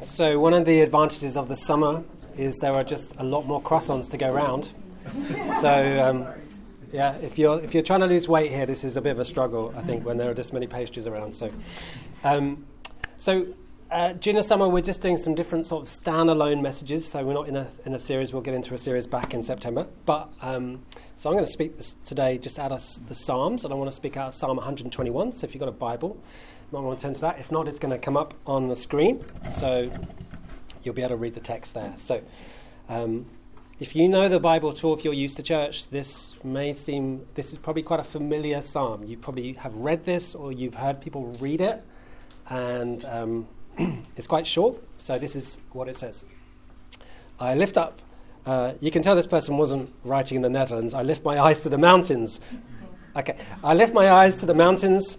So, one of the advantages of the summer is there are just a lot more croissants to go round. So, um, yeah, if you're, if you're trying to lose weight here, this is a bit of a struggle, I think, when there are this many pastries around. So, um, so uh, during the summer, we're just doing some different sort of standalone messages. So, we're not in a, in a series, we'll get into a series back in September. But um, so, I'm going to speak this today just out of the Psalms, and I want to speak out of Psalm 121. So, if you've got a Bible, might want to turn to that. If not, it's going to come up on the screen, so you'll be able to read the text there. So, um, if you know the Bible at all, if you're used to church, this may seem this is probably quite a familiar psalm. You probably have read this or you've heard people read it, and um, it's quite short. So this is what it says: I lift up. Uh, you can tell this person wasn't writing in the Netherlands. I lift my eyes to the mountains. Okay, I lift my eyes to the mountains.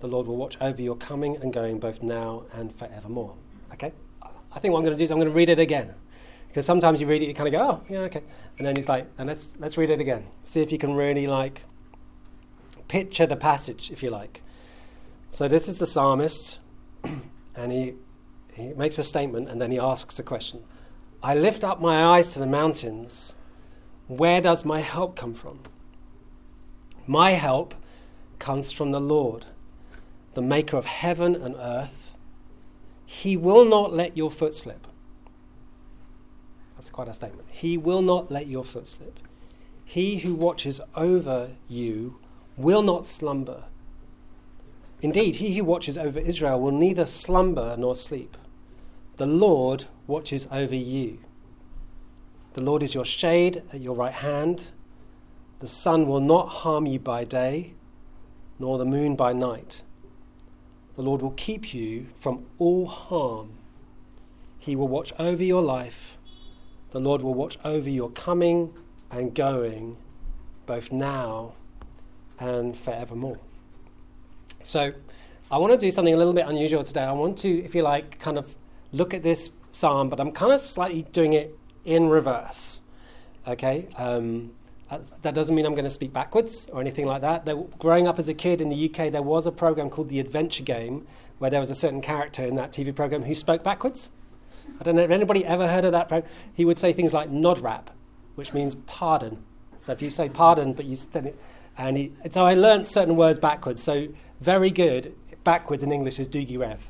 The Lord will watch over your coming and going both now and forevermore. Okay? I think what I'm going to do is I'm going to read it again. Because sometimes you read it, you kind of go, oh, yeah, okay. And then he's like, and let's, let's read it again. See if you can really, like, picture the passage, if you like. So this is the psalmist, and he, he makes a statement, and then he asks a question. I lift up my eyes to the mountains. Where does my help come from? My help comes from the Lord the maker of heaven and earth, he will not let your foot slip. That's quite a statement. He will not let your foot slip. He who watches over you will not slumber. Indeed, he who watches over Israel will neither slumber nor sleep. The Lord watches over you. The Lord is your shade at your right hand. The sun will not harm you by day, nor the moon by night. The Lord will keep you from all harm. He will watch over your life. The Lord will watch over your coming and going, both now and forevermore. So, I want to do something a little bit unusual today. I want to, if you like, kind of look at this psalm, but I'm kind of slightly doing it in reverse. Okay? Um, uh, that doesn't mean I'm going to speak backwards or anything like that. There, growing up as a kid in the UK, there was a program called The Adventure Game where there was a certain character in that TV program who spoke backwards. I don't know if anybody ever heard of that program. He would say things like nod rap, which means pardon. So if you say pardon, but you then it, and he, so I learned certain words backwards. So very good backwards in English is doogie rev,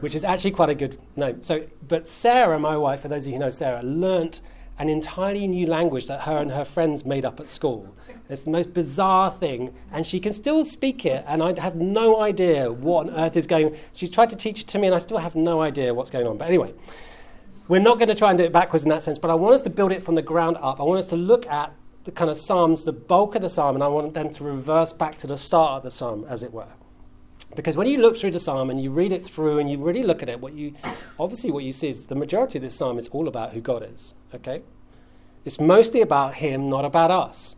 which is actually quite a good name. So, but Sarah, my wife, for those of you who know Sarah, learnt an entirely new language that her and her friends made up at school. It's the most bizarre thing, and she can still speak it, and I have no idea what on earth is going on. She's tried to teach it to me, and I still have no idea what's going on. But anyway, we're not going to try and do it backwards in that sense, but I want us to build it from the ground up. I want us to look at the kind of Psalms, the bulk of the Psalm, and I want them to reverse back to the start of the Psalm, as it were. Because when you look through the psalm and you read it through and you really look at it, what you obviously what you see is the majority of this psalm is all about who God is. Okay, it's mostly about Him, not about us.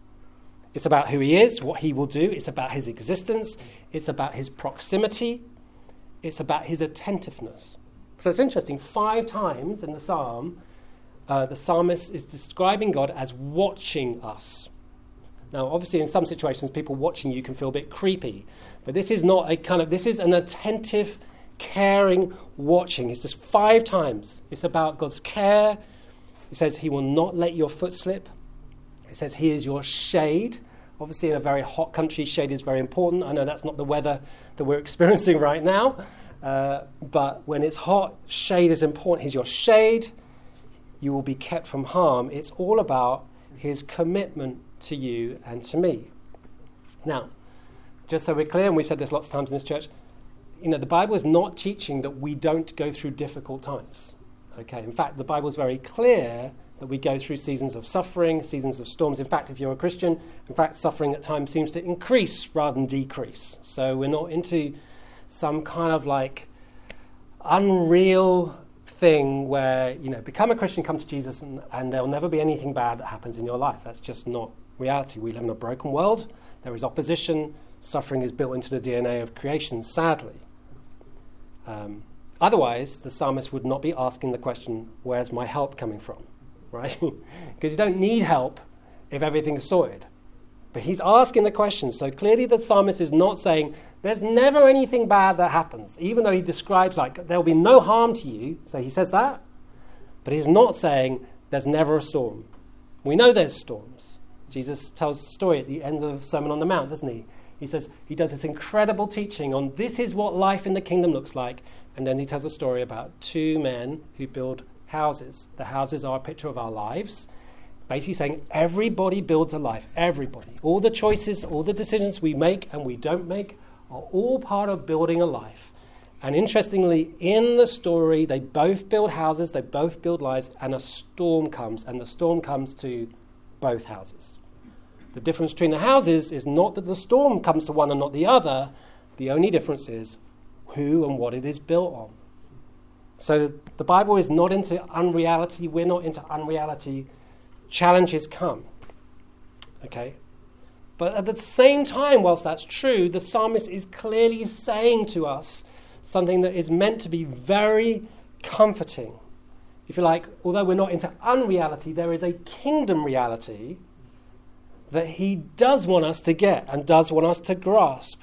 It's about who He is, what He will do. It's about His existence. It's about His proximity. It's about His attentiveness. So it's interesting. Five times in the psalm, uh, the psalmist is describing God as watching us. Now, obviously, in some situations, people watching you can feel a bit creepy. But this is not a kind of, this is an attentive, caring watching. It's just five times. It's about God's care. It says, He will not let your foot slip. It says, He is your shade. Obviously, in a very hot country, shade is very important. I know that's not the weather that we're experiencing right now. Uh, but when it's hot, shade is important. He's your shade. You will be kept from harm. It's all about His commitment to you and to me. Now, just so we're clear, and we've said this lots of times in this church, you know, the Bible is not teaching that we don't go through difficult times. Okay, in fact, the Bible is very clear that we go through seasons of suffering, seasons of storms. In fact, if you're a Christian, in fact, suffering at times seems to increase rather than decrease. So we're not into some kind of like unreal thing where, you know, become a Christian, come to Jesus, and, and there'll never be anything bad that happens in your life. That's just not reality. We live in a broken world. There is opposition. Suffering is built into the DNA of creation, sadly. Um, otherwise, the psalmist would not be asking the question, Where's my help coming from? Right? Because you don't need help if everything's sorted. But he's asking the question. So clearly, the psalmist is not saying, There's never anything bad that happens, even though he describes, like, there'll be no harm to you. So he says that. But he's not saying, There's never a storm. We know there's storms. Jesus tells the story at the end of the Sermon on the Mount, doesn't he? He says he does this incredible teaching on this is what life in the kingdom looks like. And then he tells a story about two men who build houses. The houses are a picture of our lives. Basically saying everybody builds a life. Everybody. All the choices, all the decisions we make and we don't make are all part of building a life. And interestingly, in the story, they both build houses, they both build lives, and a storm comes, and the storm comes to both houses. The difference between the houses is not that the storm comes to one and not the other, the only difference is who and what it is built on. So the Bible is not into unreality, we're not into unreality. Challenges come. Okay? But at the same time, whilst that's true, the psalmist is clearly saying to us something that is meant to be very comforting. If you like, although we're not into unreality, there is a kingdom reality that he does want us to get and does want us to grasp.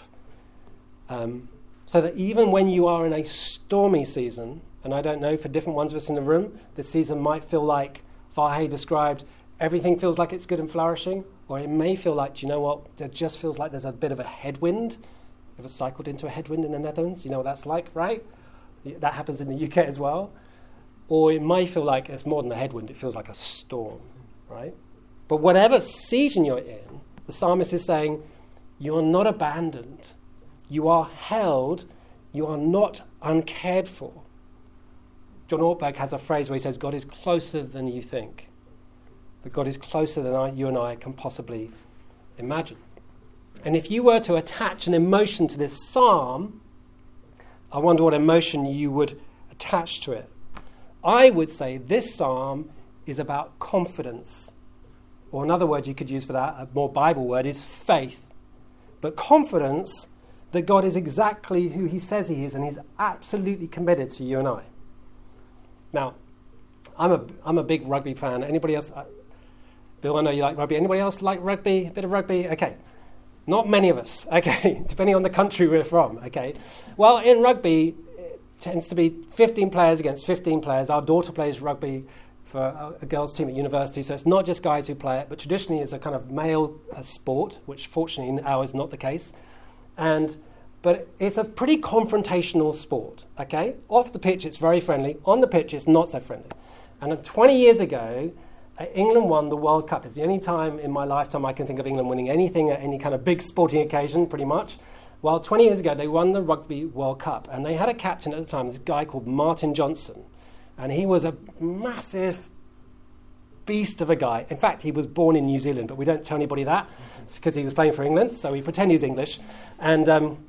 Um, so that even when you are in a stormy season, and I don't know for different ones of us in the room, this season might feel like Vahe described, everything feels like it's good and flourishing, or it may feel like, do you know what, it just feels like there's a bit of a headwind. Ever cycled into a headwind in the Netherlands? You know what that's like, right? That happens in the UK as well. Or it may feel like it's more than a headwind, it feels like a storm, right? But whatever season you're in, the psalmist is saying, you're not abandoned. You are held. You are not uncared for. John Ortberg has a phrase where he says, God is closer than you think. That God is closer than I, you and I can possibly imagine. And if you were to attach an emotion to this psalm, I wonder what emotion you would attach to it. I would say this psalm is about confidence or another word you could use for that, a more Bible word, is faith. But confidence that God is exactly who He says He is and He's absolutely committed to you and I. Now, I'm a, I'm a big rugby fan. Anybody else? Uh, Bill, I know you like rugby. Anybody else like rugby? A bit of rugby? Okay. Not many of us, okay, depending on the country we're from, okay. Well, in rugby, it tends to be 15 players against 15 players. Our daughter plays rugby for a, girls' team at university. So it's not just guys who play it, but traditionally it's a kind of male uh, sport, which fortunately now is not the case. And but it's a pretty confrontational sport. Okay, off the pitch it's very friendly. On the pitch it's not so friendly. And 20 years ago, uh, England won the World Cup. It's the only time in my lifetime I can think of England winning anything at any kind of big sporting occasion, pretty much. Well, 20 years ago, they won the Rugby World Cup, and they had a captain at the time, this guy called Martin Johnson. And he was a massive beast of a guy. In fact, he was born in New Zealand, but we don't tell anybody that. Because he was playing for England, so we pretend he's English. And, um,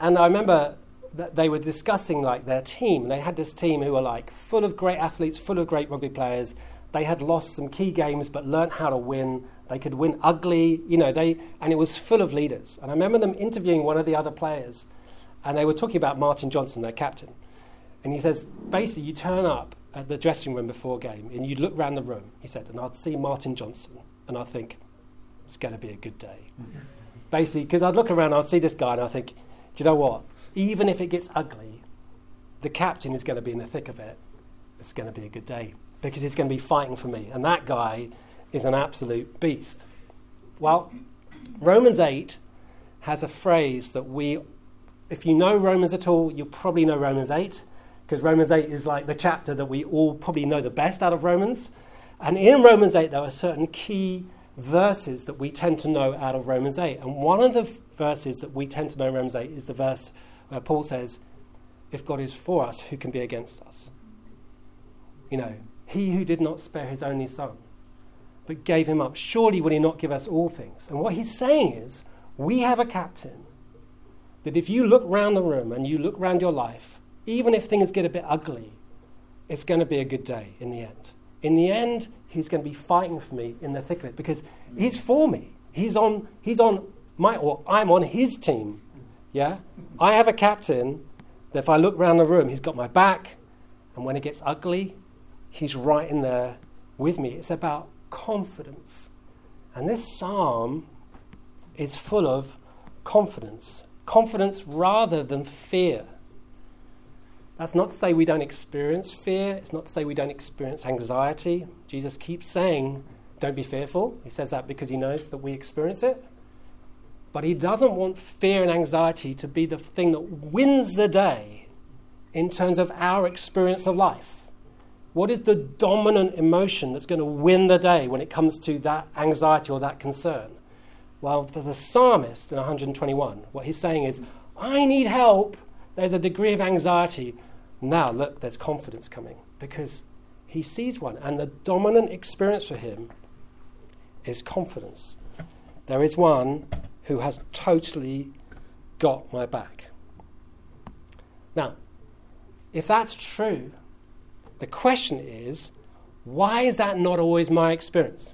and I remember that they were discussing like their team. They had this team who were like full of great athletes, full of great rugby players. They had lost some key games, but learnt how to win. They could win ugly, you know. They and it was full of leaders. And I remember them interviewing one of the other players, and they were talking about Martin Johnson, their captain. And he says, basically, you turn up at the dressing room before a game and you look around the room, he said, and I'd see Martin Johnson and I'd think, it's going to be a good day. Basically, because I'd look around, I'd see this guy and I'd think, do you know what? Even if it gets ugly, the captain is going to be in the thick of it. It's going to be a good day because he's going to be fighting for me. And that guy is an absolute beast. Well, Romans 8 has a phrase that we, if you know Romans at all, you'll probably know Romans 8 because Romans 8 is like the chapter that we all probably know the best out of Romans. And in Romans 8, there are certain key verses that we tend to know out of Romans 8. And one of the verses that we tend to know in Romans 8 is the verse where Paul says, If God is for us, who can be against us? You know, he who did not spare his only son, but gave him up, surely will he not give us all things? And what he's saying is, we have a captain that if you look round the room and you look round your life, even if things get a bit ugly, it's going to be a good day in the end. In the end, he's going to be fighting for me in the thick of it because he's for me. He's on, he's on my, or I'm on his team. Yeah? I have a captain that if I look around the room, he's got my back. And when it gets ugly, he's right in there with me. It's about confidence. And this psalm is full of confidence. Confidence rather than fear. That's not to say we don't experience fear. It's not to say we don't experience anxiety. Jesus keeps saying, don't be fearful. He says that because he knows that we experience it. But he doesn't want fear and anxiety to be the thing that wins the day in terms of our experience of life. What is the dominant emotion that's going to win the day when it comes to that anxiety or that concern? Well, for the psalmist in 121, what he's saying is, I need help. There's a degree of anxiety. Now, look, there's confidence coming because he sees one. And the dominant experience for him is confidence. There is one who has totally got my back. Now, if that's true, the question is why is that not always my experience?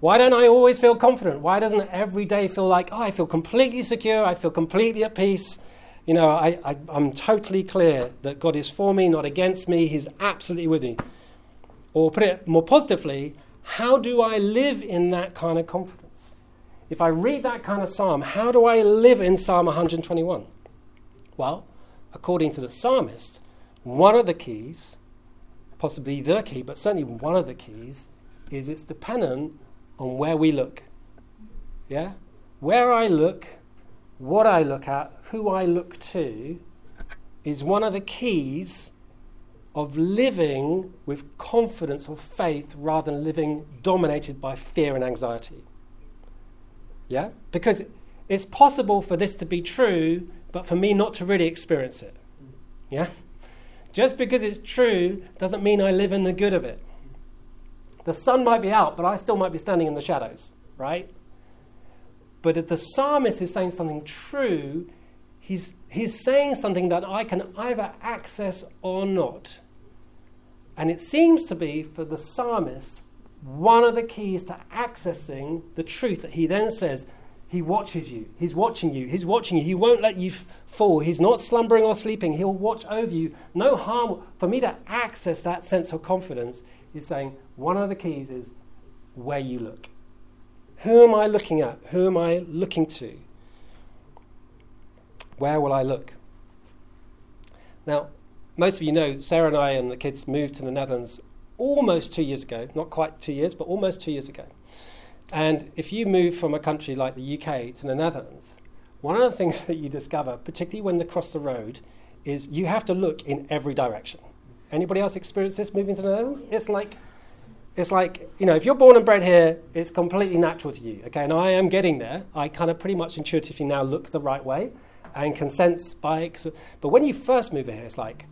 Why don't I always feel confident? Why doesn't every day feel like, oh, I feel completely secure, I feel completely at peace? You know, I, I, I'm totally clear that God is for me, not against me, He's absolutely with me. Or put it more positively, how do I live in that kind of confidence? If I read that kind of psalm, how do I live in Psalm 121? Well, according to the psalmist, one of the keys, possibly the key, but certainly one of the keys, is it's dependent on where we look. Yeah? Where I look, what I look at, who I look to, is one of the keys of living with confidence or faith rather than living dominated by fear and anxiety. Yeah? Because it's possible for this to be true, but for me not to really experience it. Yeah? Just because it's true doesn't mean I live in the good of it. The sun might be out, but I still might be standing in the shadows, right? But if the psalmist is saying something true, he's, he's saying something that I can either access or not. And it seems to be for the psalmist one of the keys to accessing the truth that he then says, he watches you. He's watching you. He's watching you. He won't let you f- fall. He's not slumbering or sleeping. He'll watch over you. No harm. For me to access that sense of confidence, he's saying one of the keys is where you look. Who am I looking at? Who am I looking to? Where will I look? Now, most of you know Sarah and I and the kids moved to the Netherlands almost two years ago. Not quite two years, but almost two years ago. And if you move from a country like the UK to the Netherlands, one of the things that you discover, particularly when you cross the road, is you have to look in every direction. Anybody else experience this moving to the Netherlands? It's like, it's like, you know, if you're born and bred here, it's completely natural to you. Okay, and I am getting there. I kind of pretty much intuitively now look the right way and can sense bikes. But when you first move here, it's like,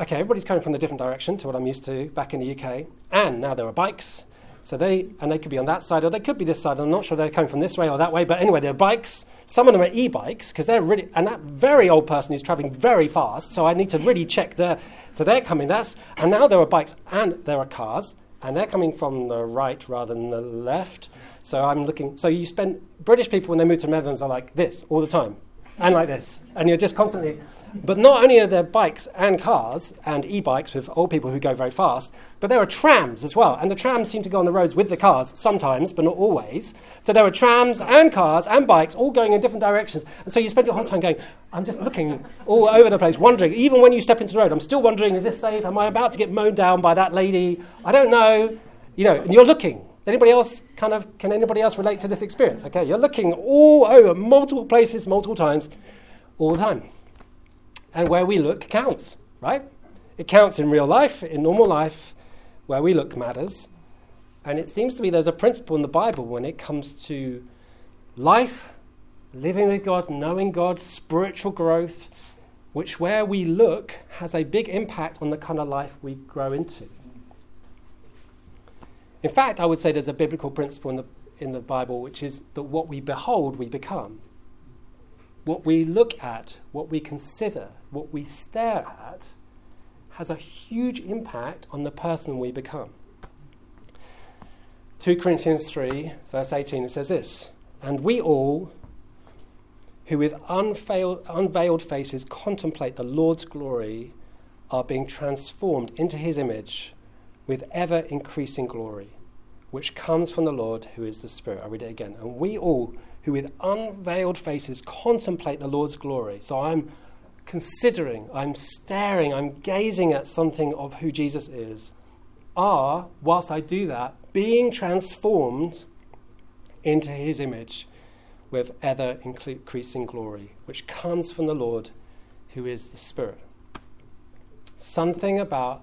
okay, everybody's coming from a different direction to what I'm used to back in the UK, and now there are bikes. So they, and they could be on that side, or they could be this side. I'm not sure they're coming from this way or that way, but anyway, they're bikes. Some of them are e-bikes because they're really, and that very old person is traveling very fast. So I need to really check their. So they're coming. That's and now there are bikes and there are cars, and they're coming from the right rather than the left. So I'm looking. So you spend British people when they move to Netherlands are like this all the time, and like this, and you're just constantly. But not only are there bikes and cars and e-bikes with old people who go very fast, but there are trams as well. And the trams seem to go on the roads with the cars sometimes, but not always. So there are trams and cars and bikes all going in different directions. And so you spend your whole time going, I'm just looking all over the place, wondering. Even when you step into the road, I'm still wondering, is this safe? Am I about to get mown down by that lady? I don't know. You know, and you're looking. Anybody else kind of, can anybody else relate to this experience? Okay, you're looking all over, multiple places, multiple times, all the time. And where we look counts, right? It counts in real life, in normal life, where we look matters. And it seems to me there's a principle in the Bible when it comes to life, living with God, knowing God, spiritual growth, which where we look has a big impact on the kind of life we grow into. In fact, I would say there's a biblical principle in the, in the Bible which is that what we behold, we become what we look at, what we consider, what we stare at, has a huge impact on the person we become. 2 Corinthians 3, verse 18, it says this And we all, who with unveiled, unveiled faces contemplate the Lord's glory, are being transformed into his image with ever increasing glory, which comes from the Lord who is the Spirit. i read it again. And we all, who with unveiled faces contemplate the Lord's glory. So I'm considering, I'm staring, I'm gazing at something of who Jesus is, are, whilst I do that, being transformed into his image with ever increasing glory, which comes from the Lord who is the Spirit. Something about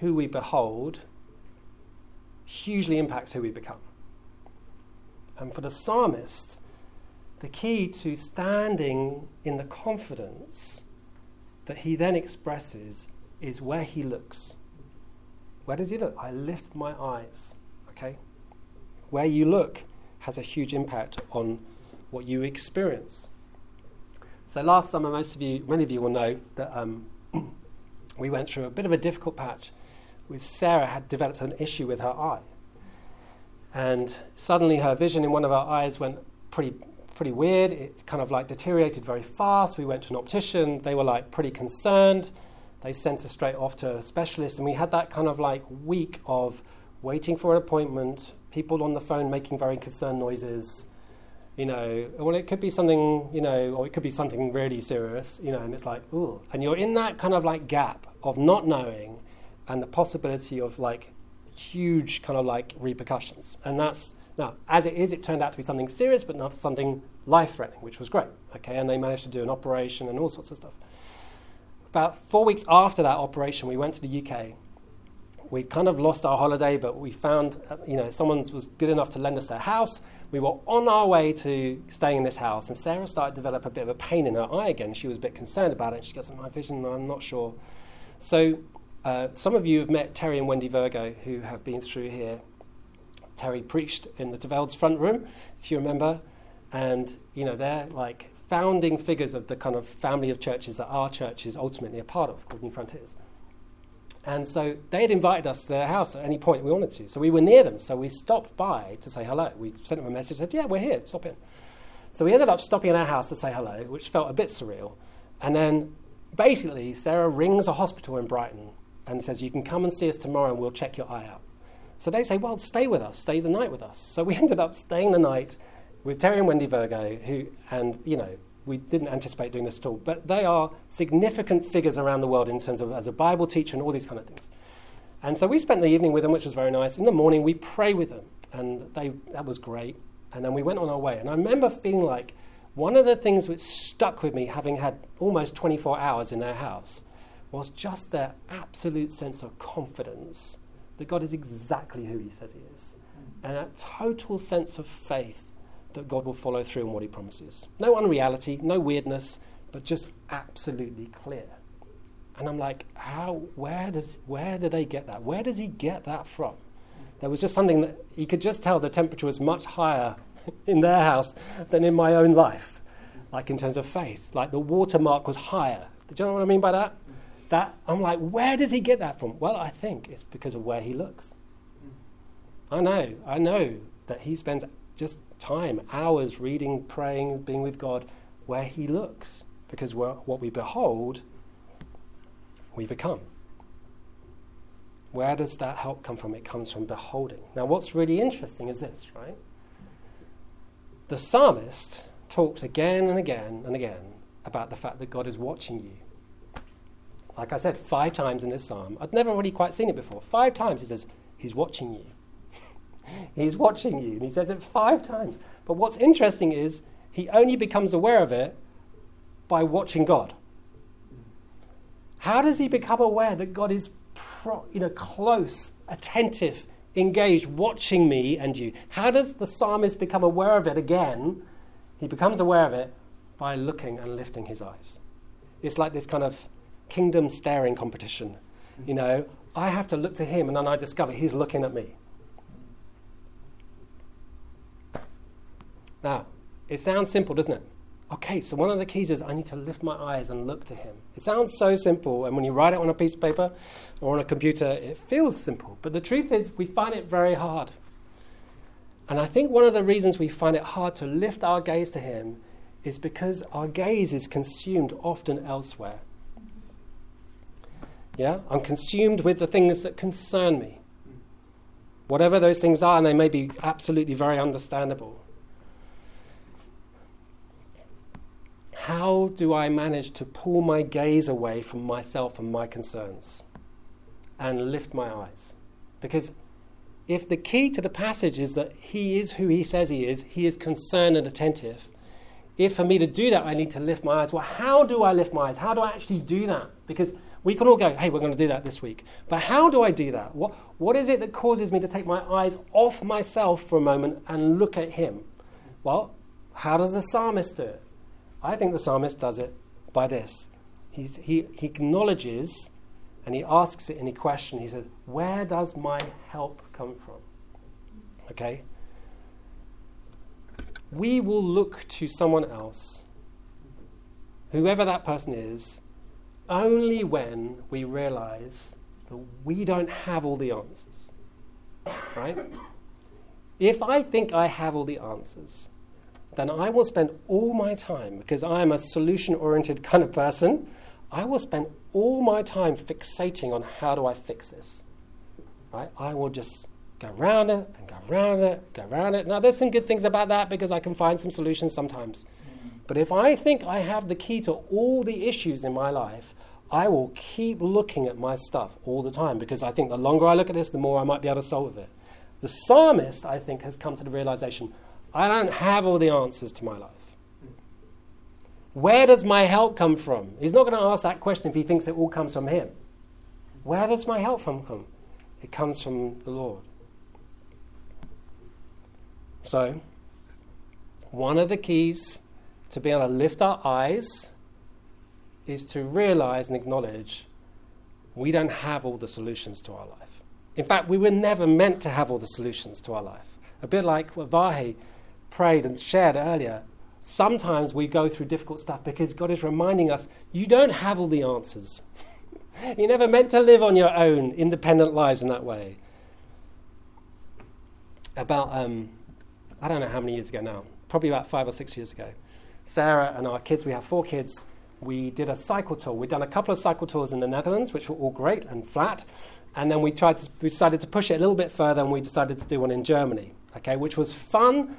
who we behold hugely impacts who we become. And for the psalmist, the key to standing in the confidence that he then expresses is where he looks. Where does he look? I lift my eyes. Okay? Where you look has a huge impact on what you experience. So last summer, most of you, many of you will know that um, we went through a bit of a difficult patch with Sarah had developed an issue with her eye. And suddenly her vision in one of her eyes went pretty pretty weird. It kind of like deteriorated very fast. We went to an optician. They were like pretty concerned. They sent us straight off to a specialist, and we had that kind of like week of waiting for an appointment, people on the phone making very concerned noises. You know, well, it could be something, you know, or it could be something really serious, you know, and it's like, ooh. And you're in that kind of like gap of not knowing and the possibility of like huge kind of like repercussions. And that's now, as it is, it turned out to be something serious, but not something life threatening, which was great. Okay, and they managed to do an operation and all sorts of stuff. About four weeks after that operation, we went to the UK. We kind of lost our holiday, but we found, uh, you know, someone was good enough to lend us their house. We were on our way to staying in this house, and Sarah started to develop a bit of a pain in her eye again. She was a bit concerned about it. She goes, "My vision, I'm not sure." So, uh, some of you have met Terry and Wendy Virgo, who have been through here Terry preached in the Taveld's front room, if you remember. And, you know, they're like founding figures of the kind of family of churches that our church is ultimately a part of, called Newfrontiers. And so they had invited us to their house at any point we wanted to. So we were near them. So we stopped by to say hello. We sent them a message, said, Yeah, we're here, stop in. So we ended up stopping in our house to say hello, which felt a bit surreal. And then basically, Sarah rings a hospital in Brighton and says, You can come and see us tomorrow and we'll check your eye out. So they say, well, stay with us, stay the night with us. So we ended up staying the night with Terry and Wendy Virgo, who, and, you know, we didn't anticipate doing this at all, but they are significant figures around the world in terms of as a Bible teacher and all these kind of things. And so we spent the evening with them, which was very nice. In the morning, we pray with them, and they, that was great. And then we went on our way. And I remember feeling like one of the things which stuck with me, having had almost 24 hours in their house, was just their absolute sense of confidence that God is exactly who He says He is, and a total sense of faith that God will follow through on what He promises. No unreality, no weirdness, but just absolutely clear. And I'm like, how? Where does? Where do they get that? Where does He get that from? There was just something that he could just tell the temperature was much higher in their house than in my own life, like in terms of faith. Like the watermark was higher. Do you know what I mean by that? That I'm like, where does he get that from? Well, I think it's because of where he looks. I know, I know that he spends just time, hours reading, praying, being with God, where he looks, because what we behold, we become. Where does that help come from? It comes from beholding. Now, what's really interesting is this, right? The psalmist talks again and again and again about the fact that God is watching you like I said, five times in this psalm. I'd never really quite seen it before. Five times he says, He's watching you. He's watching you. And he says it five times. But what's interesting is he only becomes aware of it by watching God. How does he become aware that God is pro, you know, close, attentive, engaged, watching me and you? How does the psalmist become aware of it again? He becomes aware of it by looking and lifting his eyes. It's like this kind of kingdom staring competition. You know, I have to look to him and then I discover he's looking at me. Now, it sounds simple, doesn't it? okay, so one of the keys is I need to lift my eyes and look to Him. It sounds so simple, and when you write it on a piece of paper or on a computer, it feels simple. But the truth is, we find it very hard. And I think one of the reasons we find it hard to lift our gaze to Him is because our gaze is consumed often elsewhere. Yeah? I'm consumed with the things that concern me. Whatever those things are, and they may be absolutely very understandable. How do I manage to pull my gaze away from myself and my concerns and lift my eyes? Because if the key to the passage is that he is who he says he is, he is concerned and attentive. If for me to do that, I need to lift my eyes, well, how do I lift my eyes? How do I actually do that? Because we can all go, hey, we're going to do that this week. But how do I do that? What, what is it that causes me to take my eyes off myself for a moment and look at him? Well, how does the psalmist do it? I think the psalmist does it by this. He's, he, he acknowledges and he asks it in a question. He says, Where does my help come from? Okay? We will look to someone else, whoever that person is, only when we realize that we don't have all the answers. Right? If I think I have all the answers, then I will spend all my time, because I am a solution oriented kind of person, I will spend all my time fixating on how do I fix this. Right? I will just go around it and go around it, go around it. Now, there's some good things about that because I can find some solutions sometimes. Mm. But if I think I have the key to all the issues in my life, I will keep looking at my stuff all the time because I think the longer I look at this, the more I might be able to solve it. The psalmist, I think, has come to the realization I don't have all the answers to my life. Where does my help come from? He's not going to ask that question if he thinks it all comes from him. Where does my help come It comes from the Lord. So, one of the keys to be able to lift our eyes is to realize and acknowledge we don't have all the solutions to our life. In fact, we were never meant to have all the solutions to our life. A bit like what Vahe prayed and shared earlier, sometimes we go through difficult stuff because God is reminding us you don't have all the answers. You're never meant to live on your own, independent lives in that way. About, um, I don't know how many years ago now, probably about five or six years ago, Sarah and our kids, we have four kids, we did a cycle tour. We'd done a couple of cycle tours in the Netherlands, which were all great and flat. And then we, tried to, we decided to push it a little bit further and we decided to do one in Germany, okay, which was fun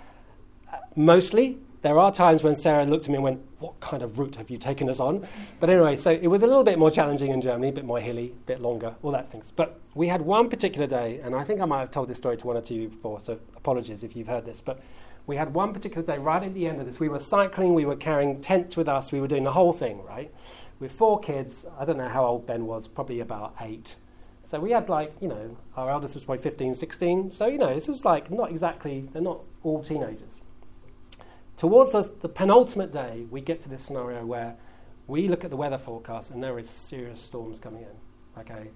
mostly. There are times when Sarah looked at me and went, What kind of route have you taken us on? But anyway, so it was a little bit more challenging in Germany, a bit more hilly, a bit longer, all that things. But we had one particular day, and I think I might have told this story to one or two of you before, so apologies if you've heard this. But we had one particular day right at the end of this. We were cycling, we were carrying tents with us, we were doing the whole thing, right? With four kids. I don't know how old Ben was, probably about eight. So we had like, you know, our eldest was probably 15, 16. So, you know, this was like not exactly, they're not all teenagers. Towards the, the penultimate day, we get to this scenario where we look at the weather forecast and there is serious storms coming in, okay?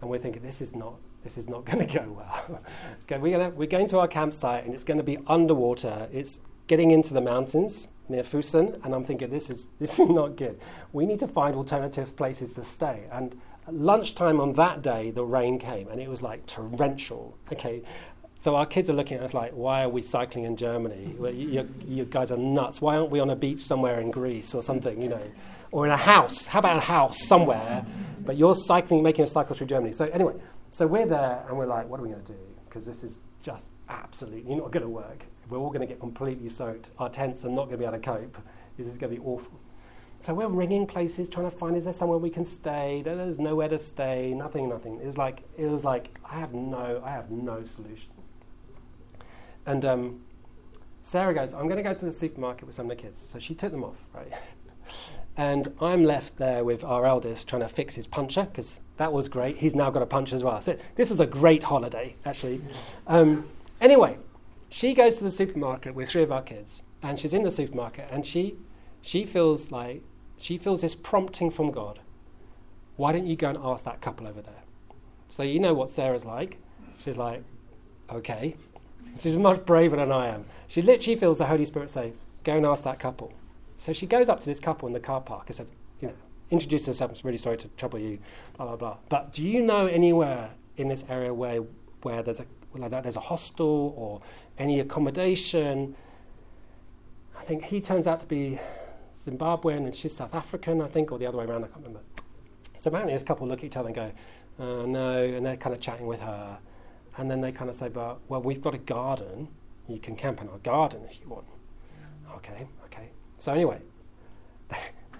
And we're thinking, this is not, this is not going to go well. okay, we're, gonna, we're going to our campsite and it's going to be underwater. It's getting into the mountains near Fussen, and I'm thinking, this is, this is not good. We need to find alternative places to stay. And lunchtime on that day, the rain came, and it was like torrential. Okay, so our kids are looking at us like, why are we cycling in Germany? Well, you, you, guys are nuts. Why aren't we on a beach somewhere in Greece or something, you know? Or in a house. How about a house somewhere? But you're cycling, making a cycle through Germany. So anyway, so we're there and we're like, what are we going to do? Because this is just absolutely not going to work. We're all going to get completely soaked. Our tents are not going to be able to cope. This is going to be awful. So we're ringing places, trying to find is there somewhere we can stay? There's nowhere to stay. Nothing, nothing. It was like it was like I have no, I have no solution. And um, Sarah goes, I'm going to go to the supermarket with some of the kids. So she took them off, right? and I'm left there with our eldest trying to fix his puncher because that was great. He's now got a punch as well. So this was a great holiday, actually. Um, anyway, she goes to the supermarket with three of our kids, and she's in the supermarket, and she she feels like she feels this prompting from God. Why don't you go and ask that couple over there? So you know what Sarah's like. She's like, okay. She's much braver than I am. She literally feels the Holy Spirit say, Go and ask that couple. So she goes up to this couple in the car park and said, you know, introduces herself, I'm really sorry to trouble you, blah, blah, blah. But do you know anywhere in this area where, where there's, a, like that, there's a hostel or any accommodation? I think he turns out to be Zimbabwean and she's South African, I think, or the other way around, I can't remember. So apparently this couple look at each other and go, uh, no, and they're kind of chatting with her. And then they kind of say, but, well, we've got a garden. You can camp in our garden if you want. Okay, okay. So anyway,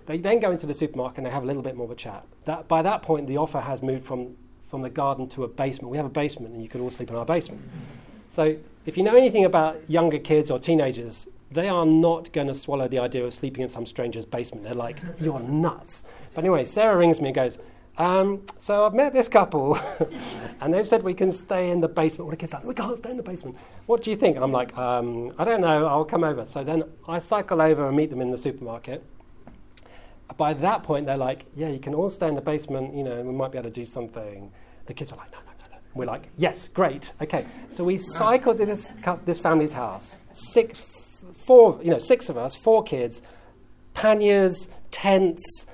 they then go into the supermarket and they have a little bit more of a chat. That, by that point, the offer has moved from, from the garden to a basement. We have a basement and you can all sleep in our basement. So if you know anything about younger kids or teenagers, they are not going to swallow the idea of sleeping in some stranger's basement. They're like, you're nuts. But anyway, Sarah rings me and goes, um, so I've met this couple, and they've said we can stay in the basement. What a kid's like, we can't stay in the basement. What do you think? And I'm like, um, I don't know. I'll come over. So then I cycle over and meet them in the supermarket. By that point, they're like, yeah, you can all stay in the basement. You know, we might be able to do something. The kids are like, no, no, no, no. We're like, yes, great, okay. So we cycled to this this family's house. Six, four, you know, six of us, four kids, panniers, tents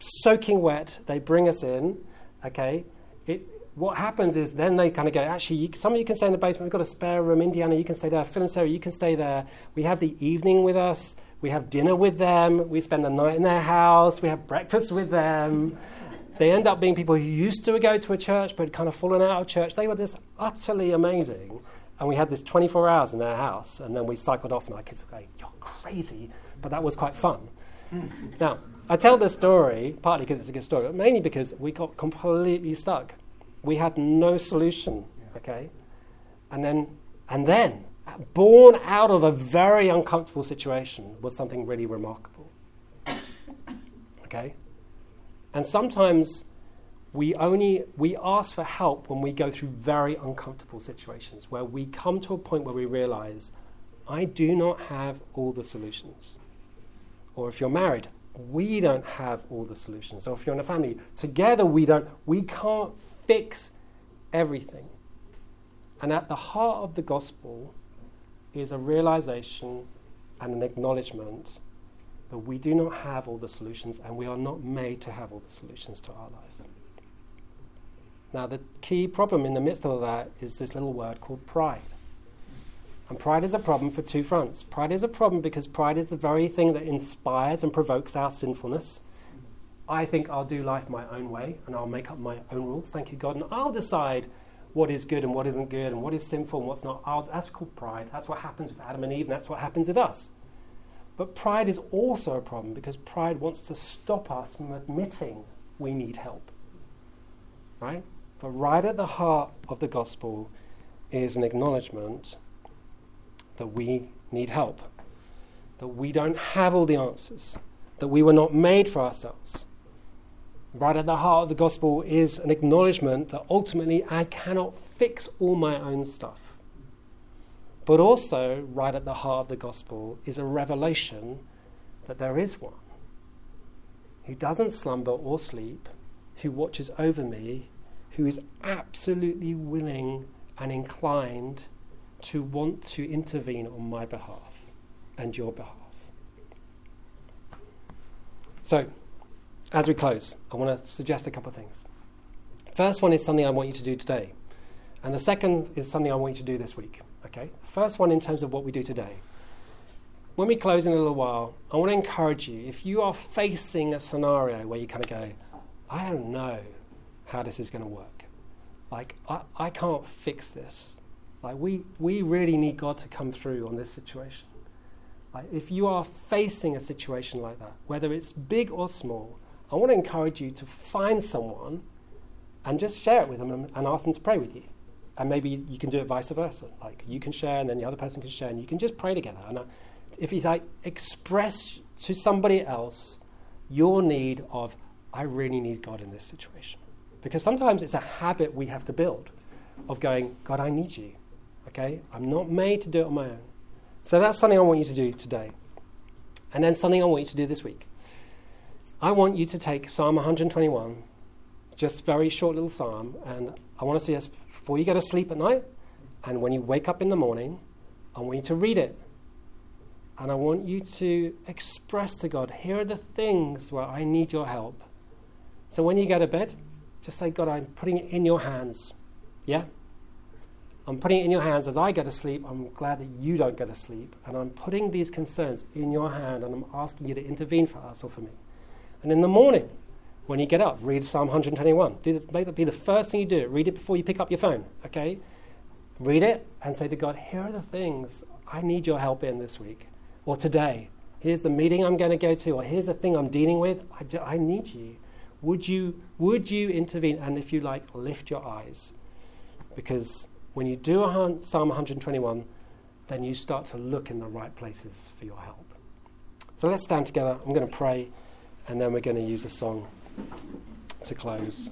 soaking wet. They bring us in, okay? It, what happens is then they kind of go, actually, some of you can stay in the basement. We've got a spare room. Indiana, you can stay there. Phil and Sarah, you can stay there. We have the evening with us. We have dinner with them. We spend the night in their house. We have breakfast with them. They end up being people who used to go to a church but had kind of fallen out of church. They were just utterly amazing. And we had this 24 hours in their house. And then we cycled off, and our kids were going, You're crazy. But that was quite fun. Hmm. now, I tell this story partly because it's a good story, but mainly because we got completely stuck. We had no solution, okay? And then, and then, born out of a very uncomfortable situation was something really remarkable. okay? And sometimes we only we ask for help when we go through very uncomfortable situations where we come to a point where we realize I do not have all the solutions. Or if you're married, we don't have all the solutions. So if you're in a family, together we don't, we can't fix everything. And at the heart of the gospel is a realization and an acknowledgement that we do not have all the solutions and we are not made to have all the solutions to our life. Now, the key problem in the midst of that is this little word called pride. And pride is a problem for two fronts. Pride is a problem because pride is the very thing that inspires and provokes our sinfulness. I think I'll do life my own way and I'll make up my own rules, thank you, God, and I'll decide what is good and what isn't good and what is sinful and what's not. I'll, that's called pride. That's what happens with Adam and Eve, and that's what happens with us. But pride is also a problem because pride wants to stop us from admitting we need help. Right? But right at the heart of the gospel is an acknowledgement that we need help, that we don't have all the answers, that we were not made for ourselves. Right at the heart of the gospel is an acknowledgement that ultimately I cannot fix all my own stuff. But also, right at the heart of the gospel is a revelation that there is one who doesn't slumber or sleep, who watches over me, who is absolutely willing and inclined to want to intervene on my behalf and your behalf. So, as we close, I want to suggest a couple of things. First one is something I want you to do today, and the second is something I want you to do this week. Okay? First one in terms of what we do today. When we close in a little while, I want to encourage you if you are facing a scenario where you kind of go, I don't know how this is going to work. Like, I, I can't fix this. Like we, we really need God to come through on this situation. Like if you are facing a situation like that, whether it's big or small, I want to encourage you to find someone and just share it with them and, ask them to pray with you. And maybe you can do it vice versa. Like you can share and then the other person can share and you can just pray together. And uh, if you like express to somebody else your need of, I really need God in this situation. Because sometimes it's a habit we have to build of going, God, I need you. Okay? I'm not made to do it on my own. So that's something I want you to do today. And then something I want you to do this week. I want you to take Psalm 121, just very short little psalm, and I want to suggest before you go to sleep at night and when you wake up in the morning, I want you to read it. And I want you to express to God, here are the things where I need your help. So when you go to bed, just say, God, I'm putting it in your hands. Yeah? I'm putting it in your hands as I go to sleep. I'm glad that you don't go to sleep. And I'm putting these concerns in your hand and I'm asking you to intervene for us or for me. And in the morning, when you get up, read Psalm 121. Do the, make that be the first thing you do. Read it before you pick up your phone, okay? Read it and say to God, here are the things I need your help in this week or today. Here's the meeting I'm going to go to, or here's the thing I'm dealing with. I, do, I need you. Would you, would you intervene? And if you like, lift your eyes. Because when you do a Psalm 121, then you start to look in the right places for your help. So let's stand together. I'm going to pray, and then we're going to use a song to close.